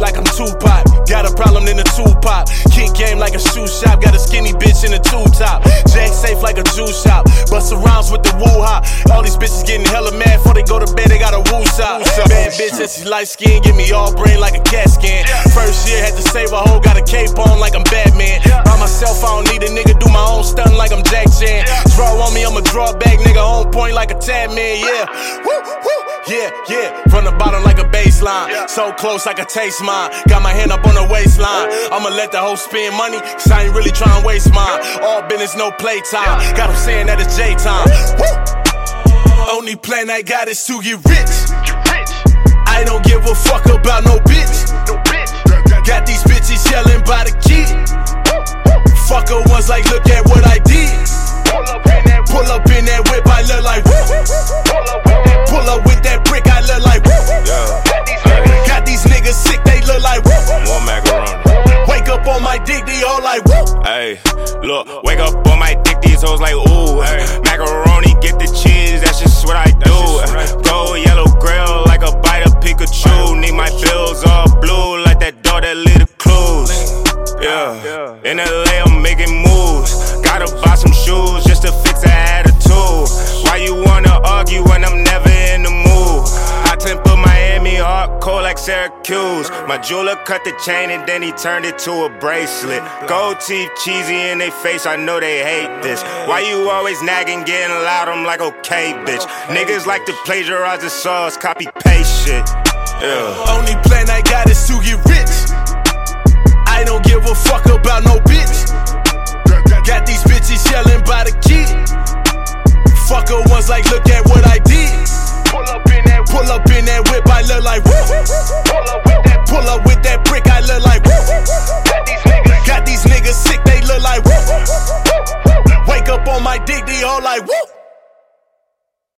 like I'm Tupac. Got a problem in the two. Kick game like a shoe shop. Got a skinny bitch in a tube top. Jack safe like a juice shop. Bust around with the woo hop. All these bitches getting hella mad before they go to bed. They got a woo shop. Bad bitch, and she light skin. Give me all brain like a cat skin. First year had to save a hoe. Got a cape on like I'm Batman. By myself, I don't need a nigga. Do my own stunt like I'm Jack Chan. Draw on me, I'm a draw back, nigga. On point like a tad man. Yeah. Woo, woo. Yeah, yeah. From the bottom like a baseline. So close I can taste mine. Got my hand up on the waistline. I'ma let the hoe spend money, cause I ain't really trying to waste mine. All business, no playtime. Got them saying that it's J time. Woo! Only plan I got is to get rich. I don't give a fuck about no bitch. Look, wake up on my dick, these hoes like ooh. Macaroni, get the cheese, that's just what I do. Gold, yellow grill, like a bite of Pikachu. Need my bills all blue, like that dog that lead the clues. Yeah, in LA, I'm making moves. Gotta buy some shoes just to fix that Hot cold like Syracuse. My jeweler cut the chain and then he turned it to a bracelet. Gold teeth cheesy in their face, I know they hate this. Why you always nagging, getting loud? I'm like, okay, bitch. Niggas like to plagiarize the sauce, copy paste shit. Yeah. Only plan I got is to get rich. I don't give a fuck about no